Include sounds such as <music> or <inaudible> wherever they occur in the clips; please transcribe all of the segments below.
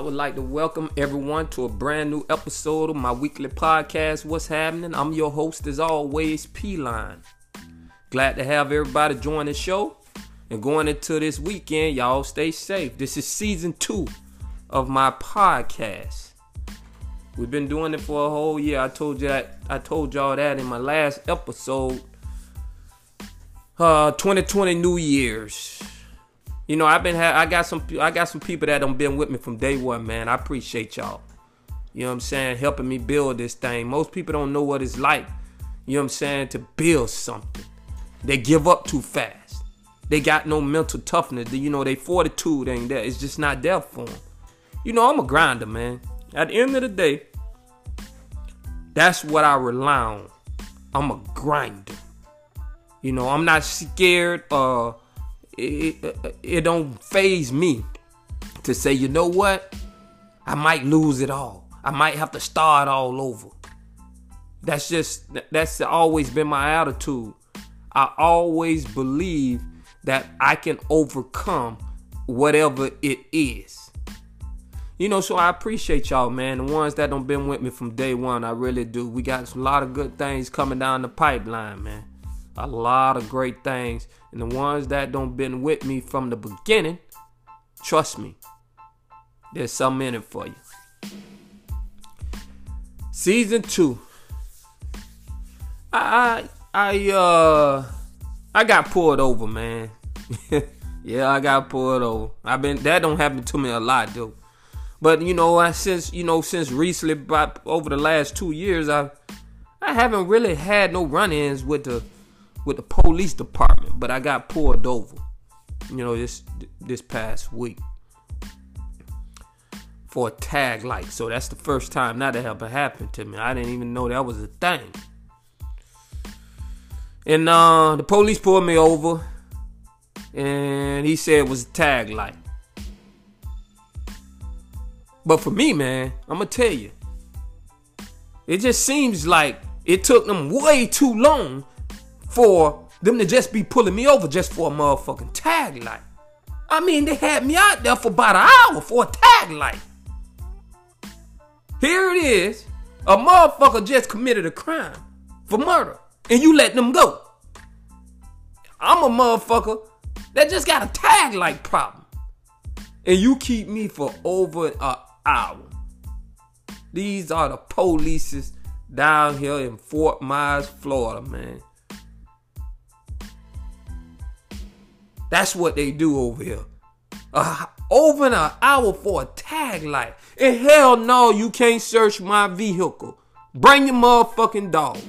I would like to welcome everyone to a brand new episode of my weekly podcast, What's Happening? I'm your host, as always, P Line. Glad to have everybody join the show. And going into this weekend, y'all stay safe. This is season two of my podcast. We've been doing it for a whole year. I told you that I told y'all that in my last episode. Uh 2020 New Year's. You know, I've been ha- I got some I got some people that have been with me from day one, man. I appreciate y'all. You know what I'm saying? Helping me build this thing. Most people don't know what it's like, you know what I'm saying, to build something. They give up too fast. They got no mental toughness. You know, they fortitude ain't there. It's just not there for them. You know, I'm a grinder, man. At the end of the day, that's what I rely on. I'm a grinder. You know, I'm not scared. Uh, it, it, don't phase me to say, you know what? I might lose it all. I might have to start all over. That's just that's always been my attitude. I always believe that I can overcome whatever it is. You know, so I appreciate y'all, man. The ones that don't been with me from day one, I really do. We got a lot of good things coming down the pipeline, man. A lot of great things. And the ones that don't been with me from the beginning, trust me, there's something in it for you. Season two. I I uh I got pulled over, man. <laughs> yeah, I got pulled over. I've been that don't happen to me a lot though. But you know, I since you know since recently, about over the last two years, I I haven't really had no run-ins with the with the police department. But I got pulled over, you know, this this past week for a tag light. So that's the first time that ever happened to me. I didn't even know that was a thing. And uh, the police pulled me over, and he said it was a tag light. But for me, man, I'm gonna tell you, it just seems like it took them way too long for them to just be pulling me over just for a motherfucking tag light. I mean, they had me out there for about an hour for a tag light. Here it is, a motherfucker just committed a crime for murder, and you let them go. I'm a motherfucker that just got a tag light problem, and you keep me for over an hour. These are the polices down here in Fort Myers, Florida, man. That's what they do over here. Uh, over an hour for a tag light. And hell no, you can't search my vehicle. Bring your motherfucking dogs.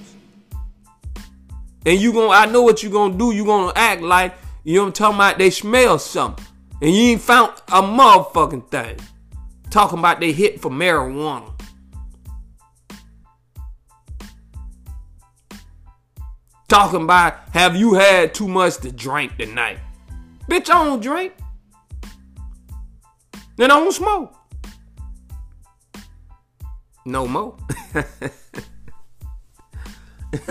And you gonna, I know what you gonna do. You gonna act like, you know I'm talking about, they smell something. And you ain't found a motherfucking thing. Talking about they hit for marijuana. Talking about, have you had too much to drink tonight? Bitch, I don't drink. Then I don't smoke. No more. <laughs>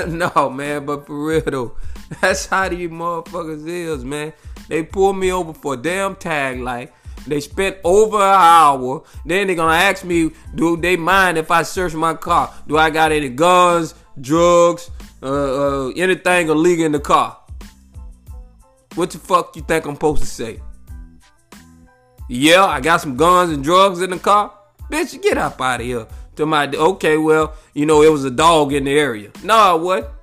no, man, but for real though, that's how these motherfuckers is, man. They pulled me over for a damn tag light. They spent over an hour. Then they gonna ask me, do they mind if I search my car? Do I got any guns, drugs, uh, uh, anything illegal in the car? What the fuck you think I'm supposed to say? Yeah, I got some guns and drugs in the car. Bitch, get up out of here. To my okay, well, you know, it was a dog in the area. No, what?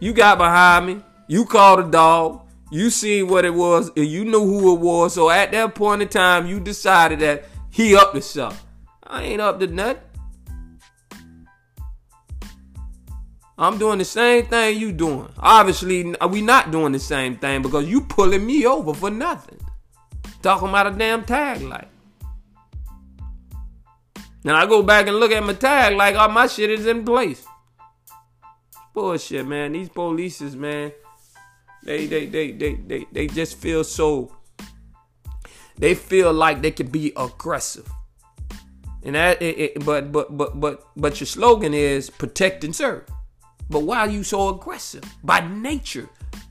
You got behind me. You called a dog. You seen what it was, and you knew who it was. So at that point in time, you decided that he up to something. I ain't up to nothing. I'm doing the same thing you doing. Obviously, we not doing the same thing because you pulling me over for nothing. Talking about a damn tag light. Then I go back and look at my tag like all my shit is in place. Bullshit, man. These polices, man. They they they they they they just feel so they feel like they can be aggressive. And that it, it, but but but but but your slogan is protect and serve. But why are you so aggressive by nature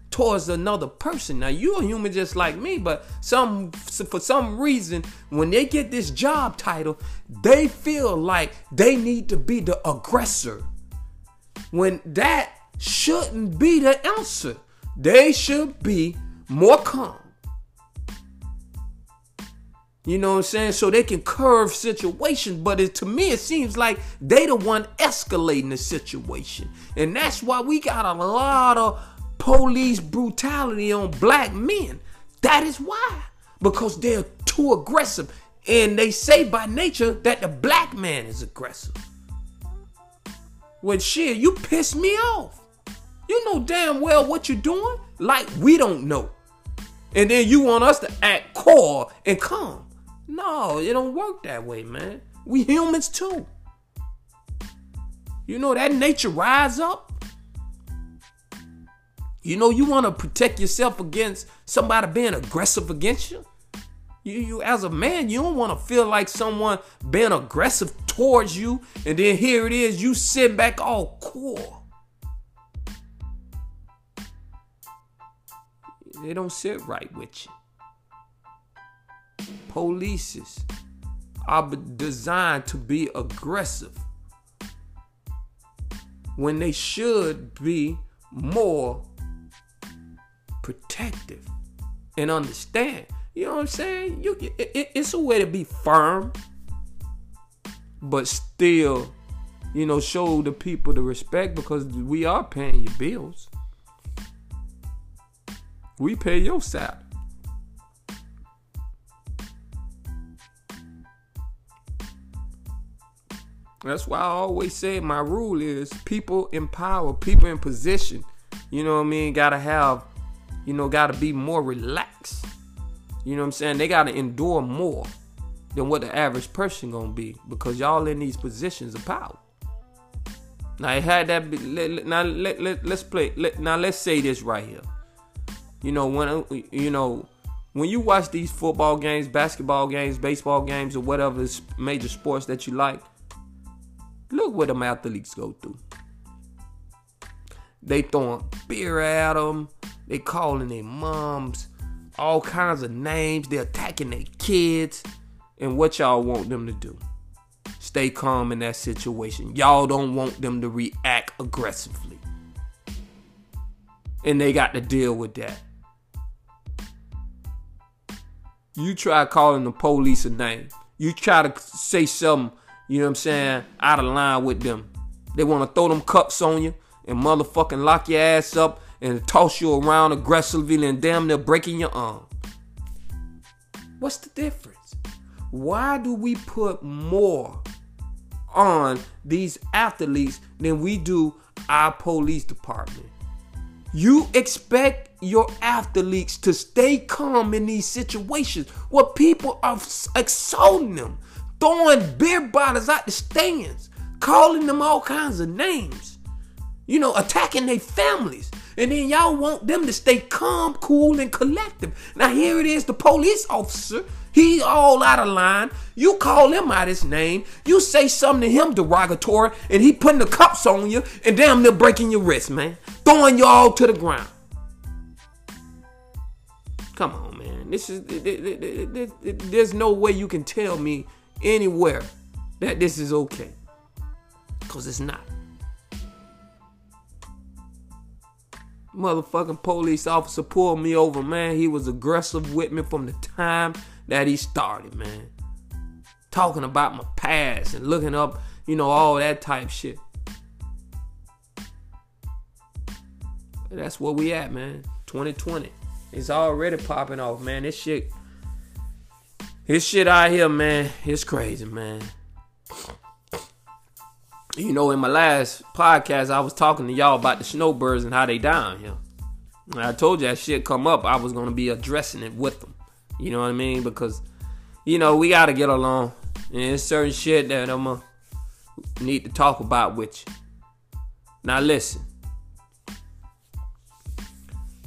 towards another person? Now you're a human just like me, but some for some reason when they get this job title, they feel like they need to be the aggressor. When that shouldn't be the answer. They should be more calm. You know what I'm saying? So they can curve situations. But it, to me, it seems like they the one escalating the situation. And that's why we got a lot of police brutality on black men. That is why. Because they're too aggressive. And they say by nature that the black man is aggressive. When shit, you piss me off. You know damn well what you're doing, like we don't know. And then you want us to act core and calm. No, it don't work that way, man. We humans too. You know that nature rise up. You know you want to protect yourself against somebody being aggressive against you. You, you as a man, you don't want to feel like someone being aggressive towards you, and then here it is, you sit back all cool. They don't sit right with you. Polices are designed to be aggressive when they should be more protective and understand. You know what I'm saying? You, it, it's a way to be firm, but still, you know, show the people the respect because we are paying your bills. We pay your salary. That's why I always say my rule is people in power, people in position, you know what I mean, gotta have, you know, gotta be more relaxed. You know what I'm saying? They gotta endure more than what the average person gonna be because y'all in these positions of power. Now it had that. Be, let, now let, let let's play. Let, now let's say this right here. You know when you know when you watch these football games, basketball games, baseball games, or whatever major sports that you like Look what them athletes go through. They throwing beer at them. They calling their moms all kinds of names. They attacking their kids. And what y'all want them to do? Stay calm in that situation. Y'all don't want them to react aggressively. And they got to deal with that. You try calling the police a name. You try to say something you know what I'm saying, out of line with them. They want to throw them cups on you and motherfucking lock your ass up and toss you around aggressively and damn near breaking your arm. What's the difference? Why do we put more on these athletes than we do our police department? You expect your athletes to stay calm in these situations where people are exalting them throwing beer bottles out the stands, calling them all kinds of names, you know, attacking their families. And then y'all want them to stay calm, cool, and collective. Now here it is, the police officer. He all out of line. You call him out his name. You say something to him derogatory, and he putting the cups on you, and damn near breaking your wrist, man. Throwing you all to the ground. Come on, man. This is there's no way you can tell me anywhere that this is okay. Because it's not. Motherfucking police officer pulled me over, man. He was aggressive with me from the time that he started, man. Talking about my past and looking up, you know, all that type shit. That's where we at, man. 2020. It's already popping off, man. This shit. This shit out here, man. It's crazy, man. You know, in my last podcast, I was talking to y'all about the snowbirds and how they down here. And I told you that shit come up, I was gonna be addressing it with them. You know what I mean? Because, you know, we gotta get along. And there's certain shit that I'm gonna need to talk about with you. Now listen.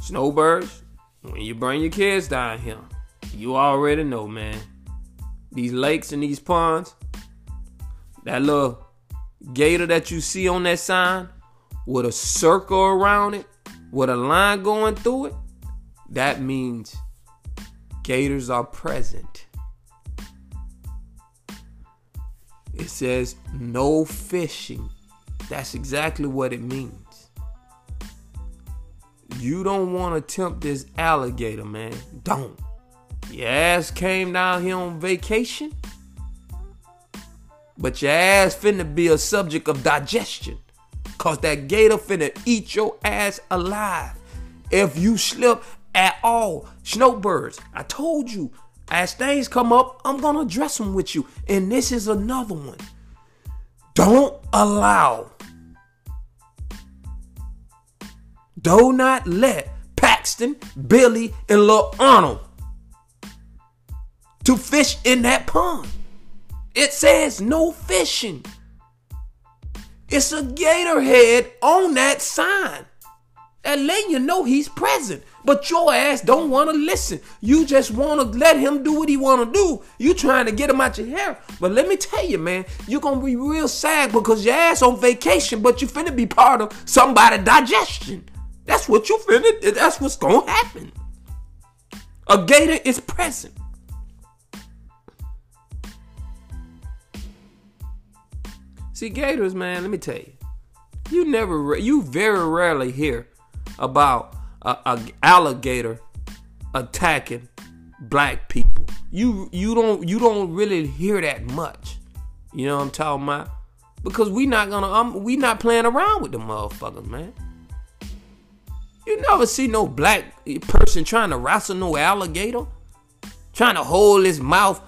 Snowbirds, when you bring your kids down here, you already know, man. These lakes and these ponds, that little gator that you see on that sign with a circle around it, with a line going through it, that means gators are present. It says no fishing. That's exactly what it means. You don't want to tempt this alligator, man. Don't. Your ass came down here on vacation, but your ass finna be a subject of digestion. Cause that gator finna eat your ass alive. If you slip at all, snowbirds, I told you, as things come up, I'm gonna address them with you. And this is another one. Don't allow Do not let Paxton, Billy, and Lil Arnold to fish in that pond. It says no fishing. It's a gator head on that sign. That letting you know he's present. But your ass don't want to listen. You just want to let him do what he want to do. You trying to get him out your hair. But let me tell you, man, you're going to be real sad because your ass on vacation, but you finna be part of somebody digestion. That's what you finna. That's what's gonna happen. A gator is present. See, gators, man. Let me tell you, you never, you very rarely hear about a, a alligator attacking black people. You you don't you don't really hear that much. You know what I'm talking about? Because we not gonna um we not playing around with the motherfuckers, man. You never see no black person trying to wrestle no alligator, trying to hold his mouth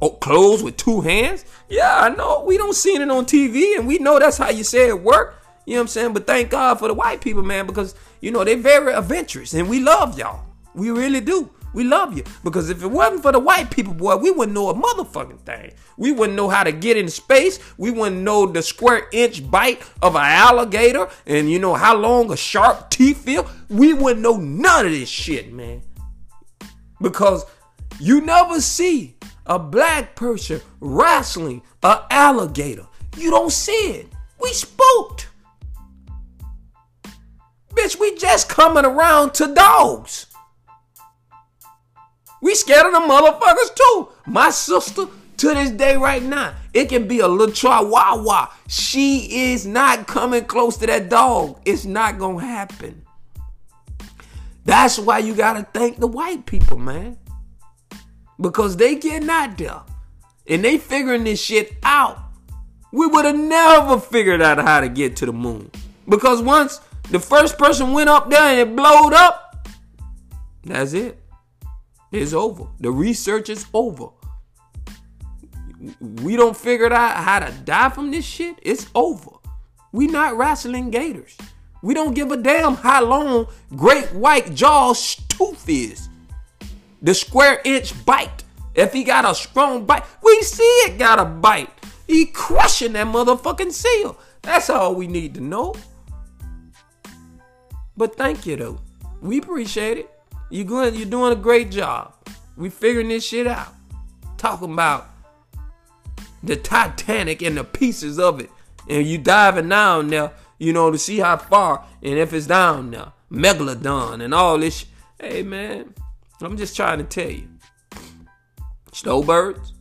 Oh, closed with two hands. Yeah, I know. We don't see it on TV, and we know that's how you say it work. You know what I'm saying? But thank God for the white people, man, because you know they're very adventurous, and we love y'all. We really do. We love you. Because if it wasn't for the white people, boy, we wouldn't know a motherfucking thing. We wouldn't know how to get in space. We wouldn't know the square inch bite of an alligator and you know how long a sharp teeth feel. We wouldn't know none of this shit, man. Because you never see a black person wrestling an alligator. You don't see it. We spooked. Bitch, we just coming around to dogs. We scared of the motherfuckers too. My sister, to this day right now, it can be a little chihuahua. She is not coming close to that dog. It's not gonna happen. That's why you gotta thank the white people, man. Because they getting out there and they figuring this shit out. We would have never figured out how to get to the moon. Because once the first person went up there and it blowed up, that's it. It's over. The research is over. We don't figure out how to die from this shit. It's over. We not wrestling gators. We don't give a damn how long great white jaw's tooth is. The square inch bite. If he got a strong bite, we see it got a bite. He crushing that motherfucking seal. That's all we need to know. But thank you though. We appreciate it. You going you're doing a great job. We figuring this shit out. Talking about the Titanic and the pieces of it. And you diving down there, you know, to see how far and if it's down there. Megalodon and all this. Sh- hey man, I'm just trying to tell you. Snowbirds,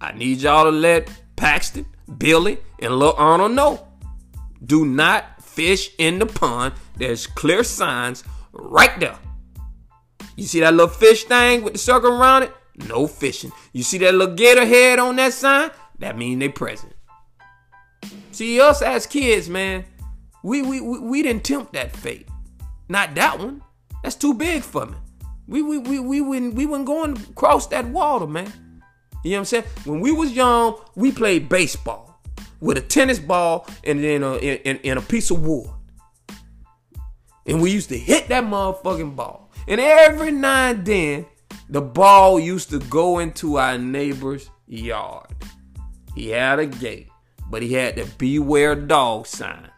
I need y'all to let Paxton, Billy, and Lil Arnold know. Do not fish in the pond. There's clear signs right there. You see that little fish thing with the circle around it? No fishing. You see that little gator head on that sign? That means they present. See, us as kids, man, we we we, we didn't tempt that fate. Not that one. That's too big for me. We we we we wouldn't we wouldn't going across that water, man. You know what I'm saying? When we was young, we played baseball with a tennis ball and then a, in, in a piece of wood. And we used to hit that motherfucking ball. And every now and then, the ball used to go into our neighbor's yard. He had a gate, but he had the beware dog sign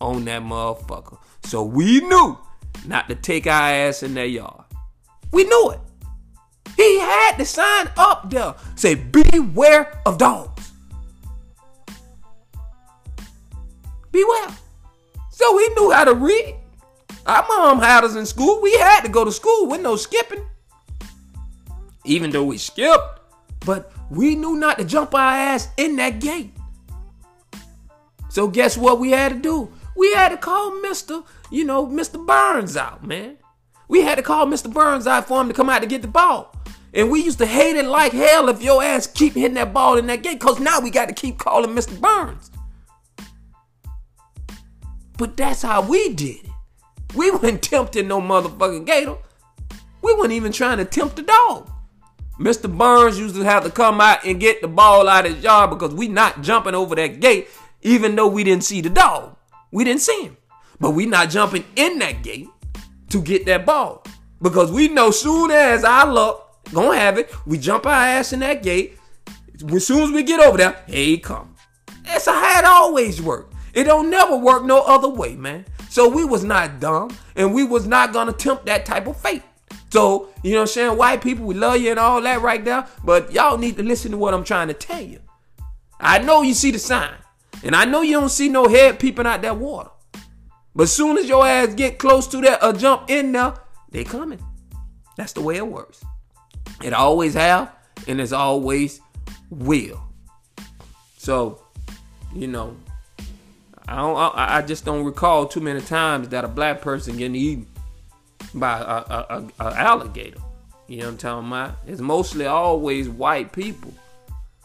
on that motherfucker. So we knew not to take our ass in their yard. We knew it. He had the sign up there. Say, beware of dogs. Beware. So we knew how to read. Our mom had us in school. We had to go to school with no skipping. Even though we skipped, but we knew not to jump our ass in that gate. So guess what we had to do? We had to call Mr. You know, Mr. Burns out, man. We had to call Mr. Burns out for him to come out to get the ball. And we used to hate it like hell if your ass keep hitting that ball in that gate, because now we got to keep calling Mr. Burns. But that's how we did it. We <laughs> weren't tempting no motherfucking gator. We weren't even trying to tempt the dog. Mr. Burns used to have to come out and get the ball out of his yard because we not jumping over that gate, even though we didn't see the dog. We didn't see him. But we not jumping in that gate to get that ball. Because we know soon as our luck gonna have it, we jump our ass in that gate. As soon as we get over there, here he come. That's how it always worked. It don't never work no other way, man. So we was not dumb, and we was not gonna tempt that type of fate. So, you know what I'm saying? White people, we love you and all that right there, but y'all need to listen to what I'm trying to tell you. I know you see the sign, and I know you don't see no head peeping out that water. But soon as your ass get close to that or jump in there, they coming. That's the way it works. It always have, and it's always will. So, you know, I don't. I, I just don't recall too many times that a black person getting eaten by a, a, a, a alligator. You know what I'm talking about? It's mostly always white people,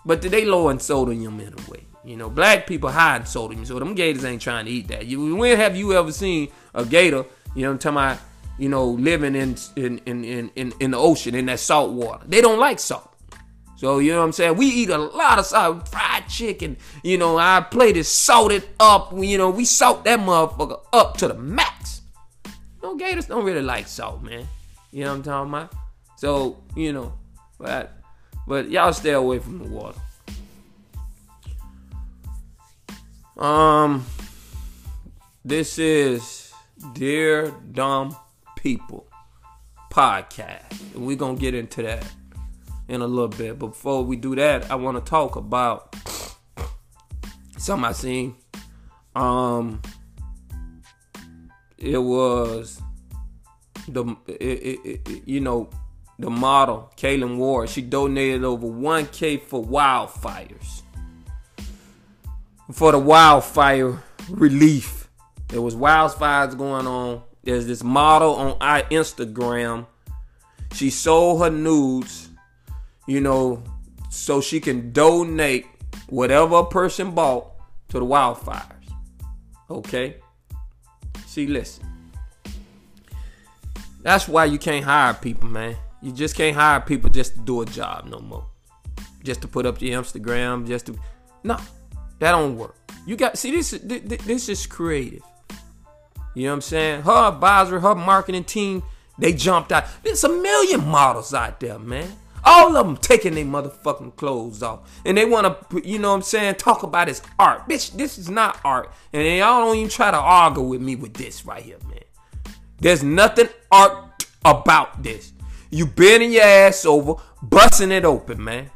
but did they low and sold in sodium anyway. You know, black people in sodium, so them gators ain't trying to eat that. You, when have you ever seen a gator? You know, I'm talking about, you know, living in in, in in in the ocean in that salt water. They don't like salt. So you know what I'm saying? We eat a lot of salt, fried chicken. You know, our plate is salted up. You know, we salt that motherfucker up to the max. No gators don't really like salt, man. You know what I'm talking about? So you know, but but y'all stay away from the water. Um, this is Dear Dumb People podcast. And we're going to get into that in a little bit. But before we do that, I want to talk about something I seen. Um, it was the it, it, it, you know the model Kaylen Ward. She donated over 1k for wildfires for the wildfire relief. There was wildfires going on. There's this model on our Instagram. She sold her nudes, you know, so she can donate whatever a person bought to the wildfires. Okay? See, listen. That's why you can't hire people, man. You just can't hire people just to do a job no more. Just to put up your Instagram, just to no. That don't work. You got see this this is creative. You know what I'm saying? Her advisor, her marketing team, they jumped out. There's a million models out there, man. All of them taking their motherfucking clothes off. And they want to, you know what I'm saying, talk about his art. Bitch, this is not art. And y'all don't even try to argue with me with this right here, man. There's nothing art about this. You bending your ass over, busting it open, man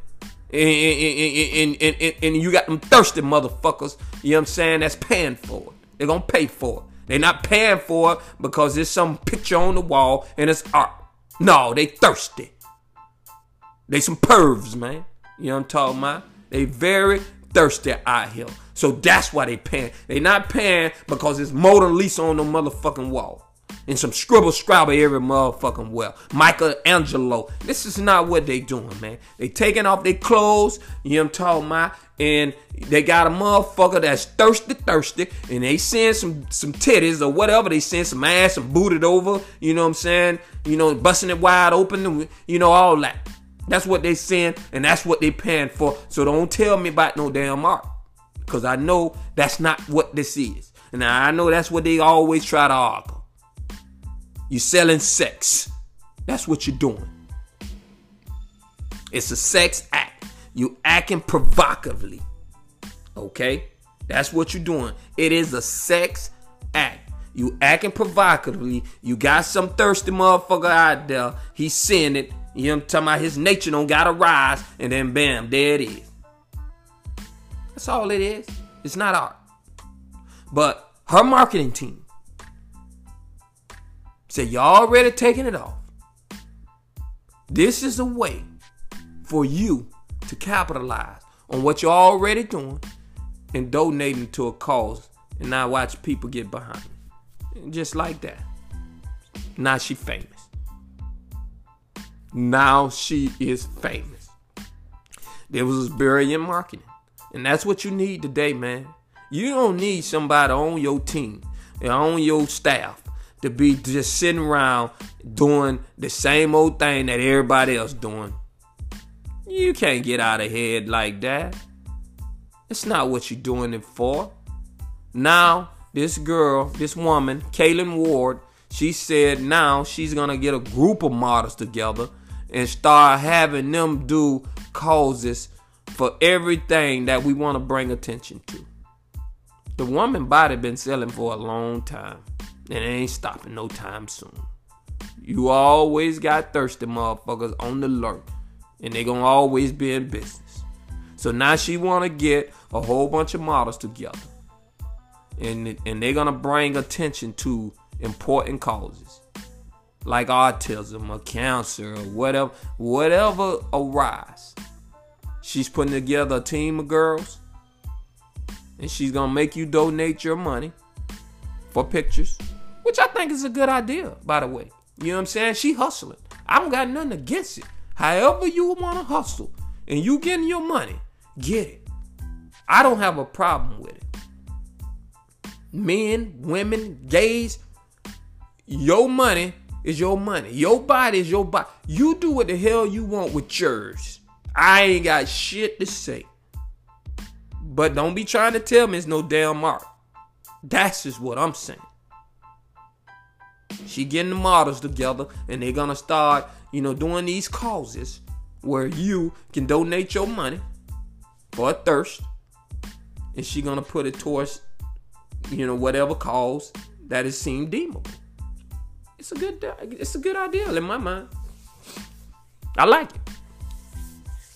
and, and, and, and, you got them thirsty motherfuckers, you know what I'm saying, that's paying for it. They're gonna pay for it. They're not paying for it because there's some picture on the wall and it's art. No, they thirsty. They some pervs, man. You know what I'm talking about? They very thirsty out here. So that's why they paying. They not paying because it's Mona Lisa on the motherfucking wall. And some scribble scrabble every motherfucking well. Michelangelo. This is not what they doing, man. They taking off their clothes, you know what I'm talking about? And they got a motherfucker that's thirsty, thirsty, and they send some some titties or whatever. They send some ass and booted over, you know what I'm saying? You know, busting it wide open, you know, all that. That's what they send, and that's what they paying for. So don't tell me about no damn art. Cause I know that's not what this is. And I know that's what they always try to argue. You selling sex. That's what you're doing. It's a sex act. You acting provocatively. Okay? That's what you're doing. It is a sex act. You acting provocatively. You got some thirsty motherfucker out there. He's seeing it. You know I'm talking about? His nature don't gotta rise. And then bam, there it is. That's all it is. It's not art. But her marketing team said, Y'all already taking it off. This is a way for you to capitalize on what you're already doing and donating to a cause and not watch people get behind you. Just like that. Now she famous. Now she is famous. There was brilliant marketing. And that's what you need today, man. You don't need somebody on your team and on your staff to be just sitting around doing the same old thing that everybody else doing. You can't get out of head like that. It's not what you're doing it for. Now, this girl, this woman, Kaylen Ward, she said now she's gonna get a group of models together and start having them do causes for everything that we want to bring attention to. The woman body been selling for a long time. And it ain't stopping no time soon. You always got thirsty motherfuckers on the alert. And they gonna always be in business. So now she wanna get a whole bunch of models together. And, and they're gonna bring attention to important causes. Like autism or cancer or whatever, whatever arise. She's putting together a team of girls. And she's gonna make you donate your money for pictures which I think is a good idea, by the way. You know what I'm saying? She hustling. I don't got nothing against it. However you want to hustle and you getting your money, get it. I don't have a problem with it. Men, women, gays, your money is your money. Your body is your body. You do what the hell you want with yours. I ain't got shit to say. But don't be trying to tell me it's no damn art. That's just what I'm saying. She getting the models together and they're gonna start, you know, doing these causes where you can donate your money for a thirst. And she gonna put it towards, you know, whatever cause that is seemed deemable. It's a good it's a good idea in my mind. I like it.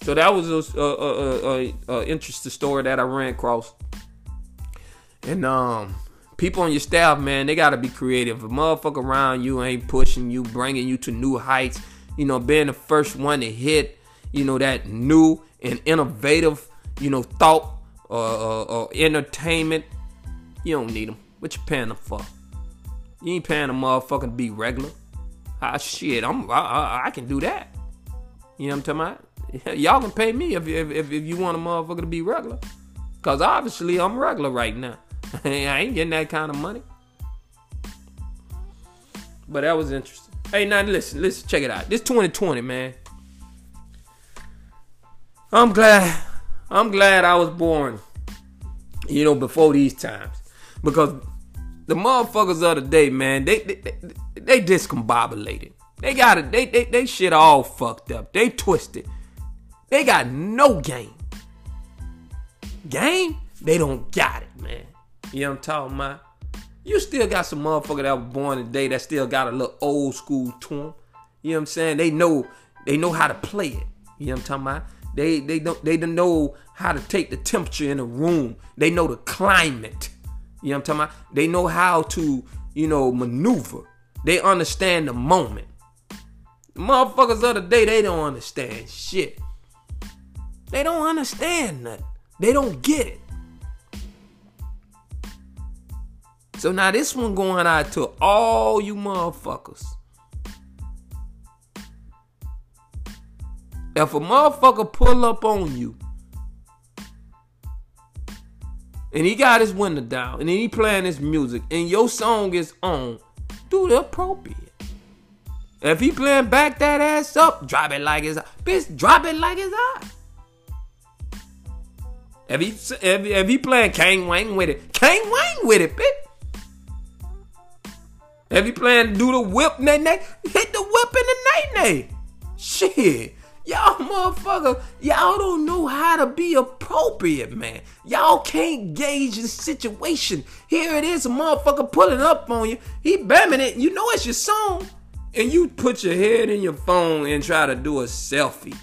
So that was a, a, a, a, interesting story that I ran across. And um people on your staff, man, they gotta be creative. If a motherfucker around you ain't pushing you, bringing you to new heights, you know, being the first one to hit, you know, that new and innovative, you know, thought or, or, or entertainment, you don't need them. What you paying them for? You ain't paying a motherfucker to be regular. Ah, shit, I'm, I, I, I can do that. You know what I'm talking about? <laughs> Y'all can pay me if, if, if, if you want a motherfucker to be regular. Cause obviously I'm regular right now. <laughs> I ain't getting that kind of money. But that was interesting. Hey, now listen, listen, check it out. This 2020, man. I'm glad. I'm glad I was born. You know, before these times, because the motherfuckers of the day, man, they they, they, they discombobulated. They got it. They, they they shit all fucked up. They twisted. They got no game. Game? They don't got it. You know what I'm talking about? You still got some motherfucker that was born today that still got a little old school to them. You know what I'm saying? They know they know how to play it. You know what I'm talking about? They they don't they don't know how to take the temperature in a room. They know the climate. You know what I'm talking about? They know how to, you know, maneuver. They understand the moment. The motherfuckers of the day, they don't understand shit. They don't understand nothing. They don't get it. So now this one going out to all you motherfuckers. If a motherfucker pull up on you and he got his window down and he playing his music and your song is on, do the appropriate. If he playing back that ass up, drop it like his bitch, drop it like his eye. If he if, if he playing Kang Wang with it, Kang Wang with it, bitch. If he playing do the whip nay nay, hit the whip in the nay nay. Shit. Y'all motherfucker, y'all don't know how to be appropriate, man. Y'all can't gauge the situation. Here it is, a motherfucker pulling up on you. He bamming it. You know it's your song. And you put your head in your phone and try to do a selfie.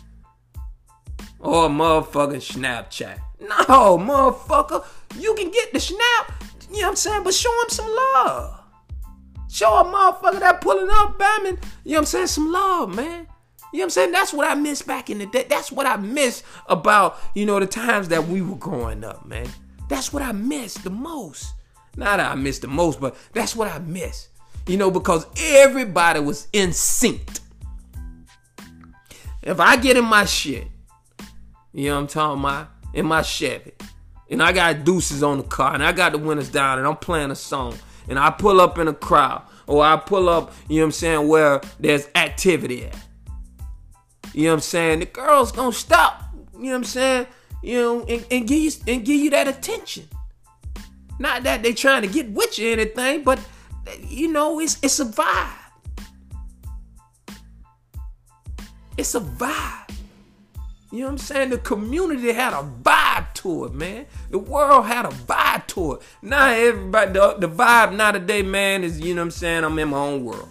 Or a motherfucking Snapchat. No, motherfucker. You can get the snap, you know what I'm saying? But show him some love. Show a motherfucker that pulling up, bamming, you know what I'm saying? Some love, man. You know what I'm saying? That's what I miss back in the day. That's what I miss about, you know, the times that we were growing up, man. That's what I miss the most. Not that I miss the most, but that's what I miss. You know, because everybody was in sync. If I get in my shit, you know what I'm talking about? In my Chevy, and I got deuces on the car, and I got the windows down, and I'm playing a song, and I pull up in a crowd, or I pull up, you know what I'm saying, where there's activity at. You know what I'm saying? The girls gonna stop. You know what I'm saying? You know, and, and give you and give you that attention. Not that they trying to get with you or anything, but you know, it's it's a vibe. It's a vibe. You know what I'm saying? The community had a vibe to it, man. The world had a vibe to it. Now everybody, the, the vibe now today, man, is you know what I'm saying? I'm in my own world.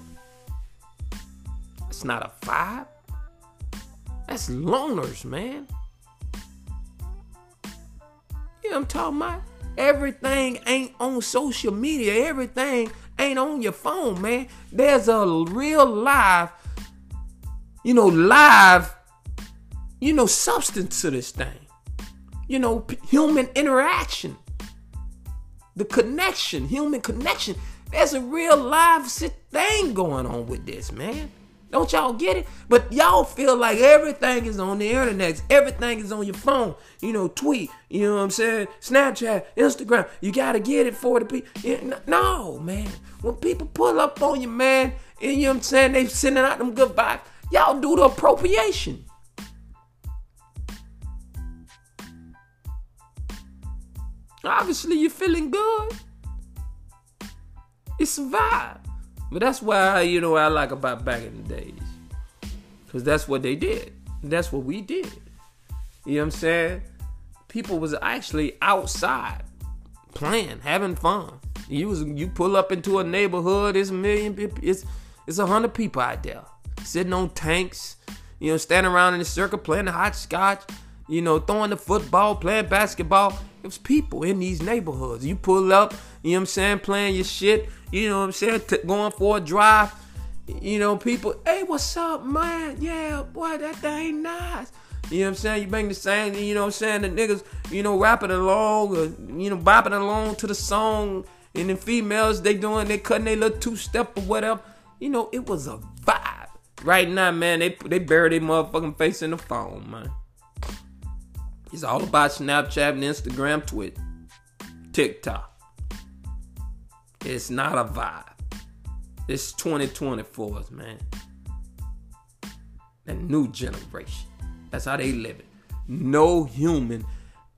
It's not a vibe. That's loners, man. You know what I'm talking about? Everything ain't on social media. Everything ain't on your phone, man. There's a real live, you know, live, you know, substance to this thing. You know, p- human interaction. The connection, human connection. There's a real live thing going on with this, man. Don't y'all get it? But y'all feel like everything is on the internet. Everything is on your phone. You know, tweet. You know what I'm saying? Snapchat, Instagram. You gotta get it for the people. No, man. When people pull up on you, man, and you know what I'm saying? They sending out them good vibes. Y'all do the appropriation. Obviously, you're feeling good. It's a vibe. But that's why you know I like about back in the days, because that's what they did. That's what we did. You know what I'm saying? People was actually outside playing, having fun. You was you pull up into a neighborhood, it's a million it's it's a hundred people out there sitting on tanks, you know, standing around in a circle playing the hopscotch, you know, throwing the football, playing basketball. It was people in these neighborhoods. You pull up, you know what I'm saying, playing your shit, you know what I'm saying, T- going for a drive. You know, people, hey, what's up, man? Yeah, boy, that thing nice. You know what I'm saying? You bring the same, you know what I'm saying? The niggas, you know, rapping along, or, you know, bopping along to the song. And the females, they doing, they cutting their little two step or whatever. You know, it was a vibe. Right now, man, they they bury their motherfucking face in the phone, man. It's all about Snapchat and Instagram, Twitter, TikTok. It's not a vibe. It's 2024, man. The new generation. That's how they live it. No human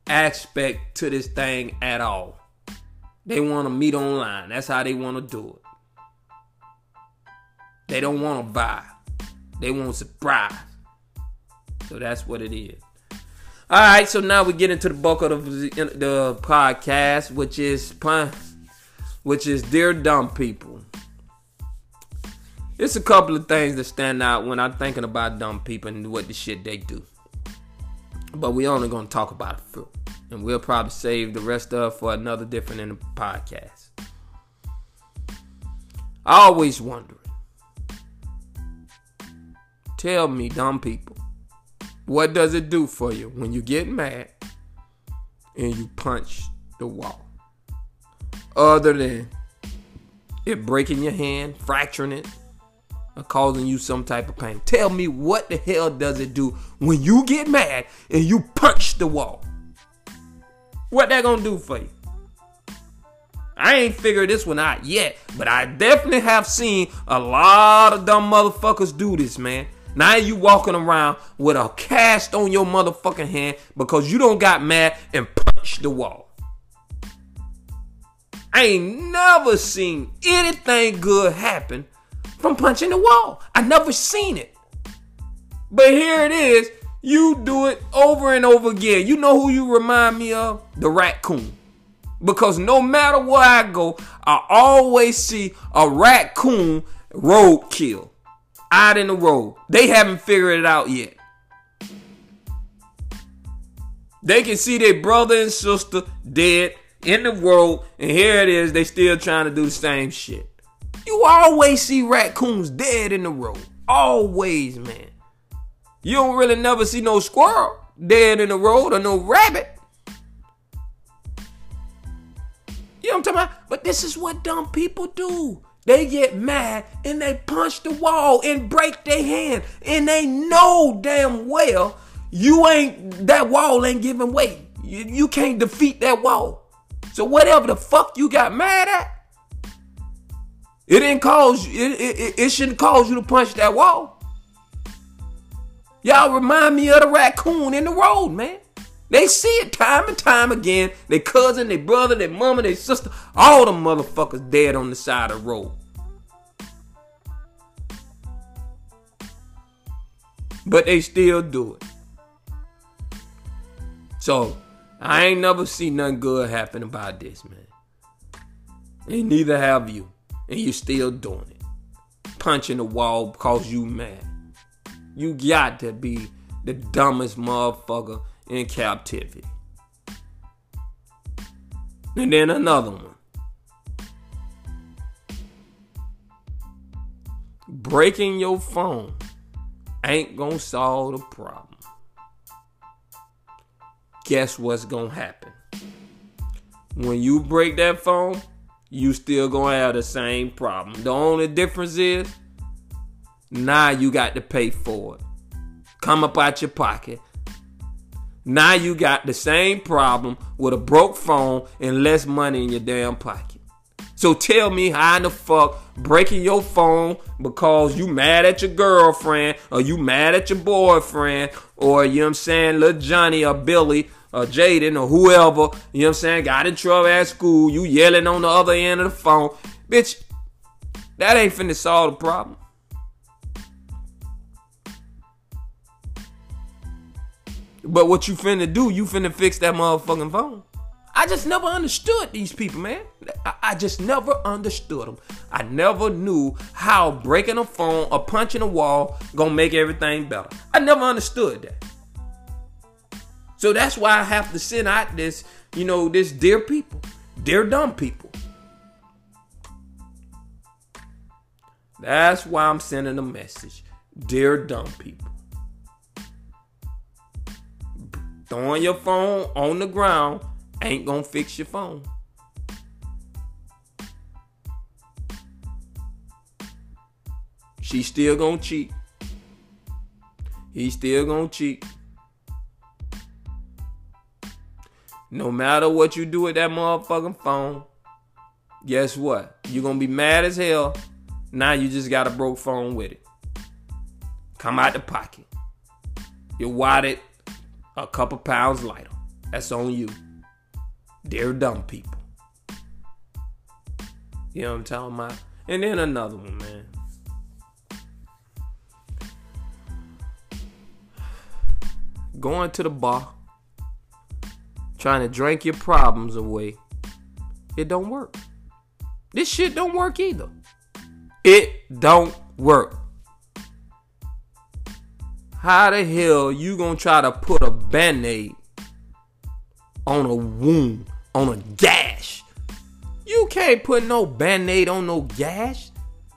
aspect to this thing at all. They want to meet online. That's how they want to do it. They don't want to vibe. They want surprise. So that's what it is. All right, so now we get into the bulk of the, the podcast, which is which is dear dumb people. It's a couple of things that stand out when I'm thinking about dumb people and what the shit they do. But we only gonna talk about a few, and we'll probably save the rest of for another different in the podcast. I always wondering. Tell me, dumb people, what does it do for you when you get mad and you punch the wall. Other than it breaking your hand, fracturing it, or causing you some type of pain. Tell me what the hell does it do when you get mad and you punch the wall? What that gonna do for you? I ain't figured this one out yet, but I definitely have seen a lot of dumb motherfuckers do this, man. Now you walking around with a cast on your motherfucking hand because you don't got mad and punched the wall. I ain't never seen anything good happen from punching the wall. I never seen it. But here it is. You do it over and over again. You know who you remind me of? The raccoon. Because no matter where I go, I always see a raccoon roadkill out in the road. They haven't figured it out yet. They can see their brother and sister dead in the road, and here it is, they still trying to do the same shit. You always see raccoons dead in the road. Always, man. You don't really never see no squirrel dead in the road or no rabbit. You know what I'm talking about? But this is what dumb people do. They get mad and they punch the wall and break their hand. And they know damn well you ain't, that wall ain't giving way. You, you can't defeat that wall. So whatever the fuck you got mad at, it didn't cause it, it, it shouldn't cause you to punch that wall. Y'all remind me of the raccoon in the road, man. They see it time and time again. Their cousin, their brother, their mama, their sister, all the motherfuckers dead on the side of the road. But they still do it. So, I ain't never seen nothing good happen about this, man. And neither have you. And you still doing it. Punching the wall because you mad. You got to be the dumbest motherfucker in captivity. And then another one. Breaking your phone ain't gonna solve the problem. Guess what's gonna happen? When you break that phone, you still gonna have the same problem. The only difference is now you got to pay for it. Come up out your pocket now you got the same problem with a broke phone and less money in your damn pocket. So tell me how in the fuck breaking your phone because you mad at your girlfriend or you mad at your boyfriend or you know what I'm saying, little Johnny or Billy or Jaden or whoever, you know what I'm saying, got in trouble at school, you yelling on the other end of the phone. Bitch, that ain't finna solve the problem. But what you finna do, you finna fix that motherfucking phone. I just never understood these people, man. I, I, just never understood them. I never knew how breaking a phone or punching a wall gonna make everything better. I never understood that. So that's why I have to send out this, you know, this dear people, dear dumb people. That's why I'm sending a message, dear dumb people. Throwing your phone on the ground ain't gonna fix your phone. She still gonna cheat. He still gonna cheat. No matter what you do with that motherfucking phone, guess what? You're gonna be mad as hell. Now you just got a broke phone with it. Come out the pocket. Your wallet a couple pounds lighter. That's on you. They're dumb people. You know what I'm talking about? And then another one, man. Going to the bar, trying to drink your problems away. It don't work. This shit don't work either. It don't work. How the hell you gonna try to put a band-aid on a wound, on a gash? You can't put no band-aid on no gash.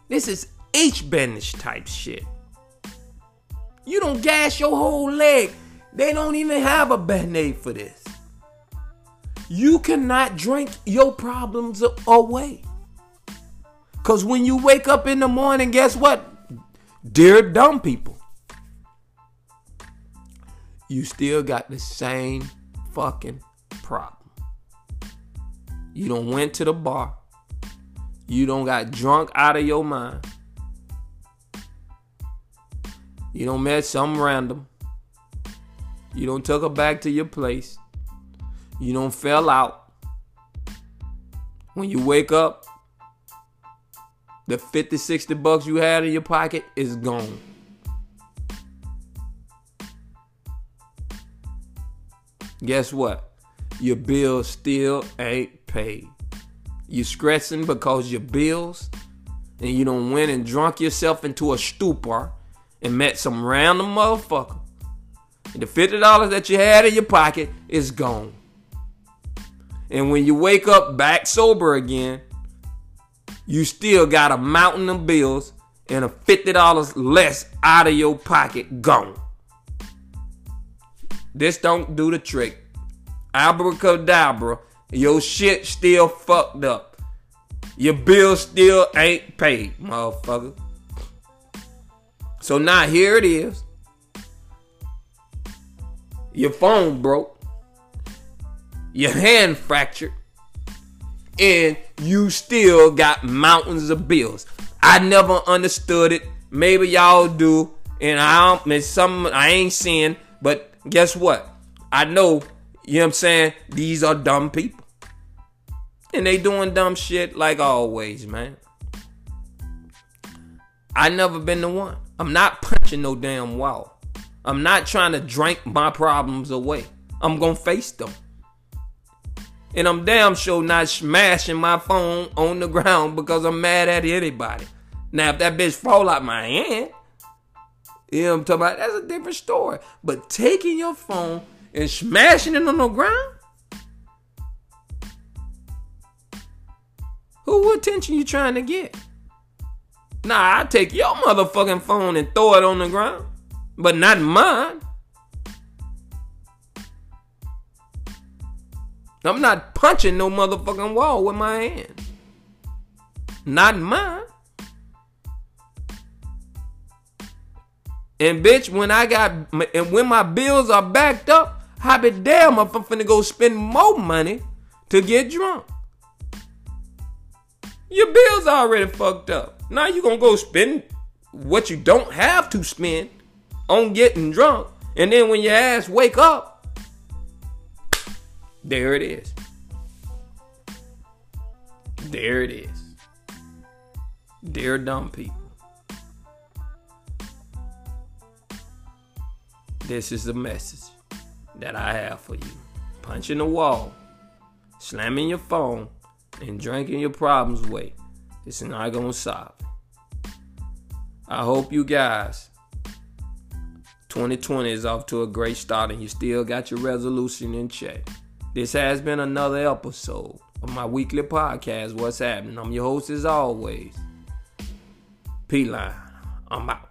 This is H-bandage type shit. You don't gash your whole leg. They don't even have a band-aid for this. You cannot drink your problems away. Because when you wake up in the morning, guess what? Dear dumb people, you still got the same fucking problem. You don't went to the bar. You don't got drunk out of your mind. You don't met some random. You don't took her back to your place. You don't fell out. When you wake up, the 50, 60 bucks you had in your pocket is gone. Guess what? Your bill still ain't paid. You stressing because your bills and you don't went and drunk yourself into a stupor and met some random motherfucker. And the $50 that you had in your pocket is gone. And when you wake up back sober again, you still got a mountain of bills and a $50 less out of your pocket gone. This don't do the trick. Abracadabra, your shit still fucked up. Your bill still ain't paid, motherfucker. So now here it is. Your phone broke. Your hand fractured. And you still got mountains of bills. I never understood it. Maybe y'all do. And I don't, some I ain't seeing, but guess what? I know, you know what I'm saying? These are dumb people. And they doing dumb shit like always, man. I never been the one. I'm not punching no damn wall. I'm not trying to drink my problems away. I'm gonna face them. And I'm damn sure not smashing my phone on the ground because I'm mad at anybody. Now, if that bitch fall out my hand, you know what I'm talking about? That's a different story. But taking your phone and smashing it on the ground? Who attention you trying to get? Nah, I take your motherfucking phone and throw it on the ground, but not mine. I'm not punching no motherfucking wall with my hand. Not mine. And bitch, when I got and when my bills are backed up, I be damn if I'm finna go spend more money to get drunk. Your bills already fucked up. Now you gonna go spend what you don't have to spend on getting drunk. And then when your ass wake up, there it is. There it is. Dear dumb people. This is the message that I have for you. Punching the wall, slamming your phone, and drinking your problems away. It's not gonna solve it. I hope you guys 2020 is off to a great start and you still got your resolution in check. This has been another episode of my weekly podcast, What's Happening. I'm your host as always. P Line. I'm out.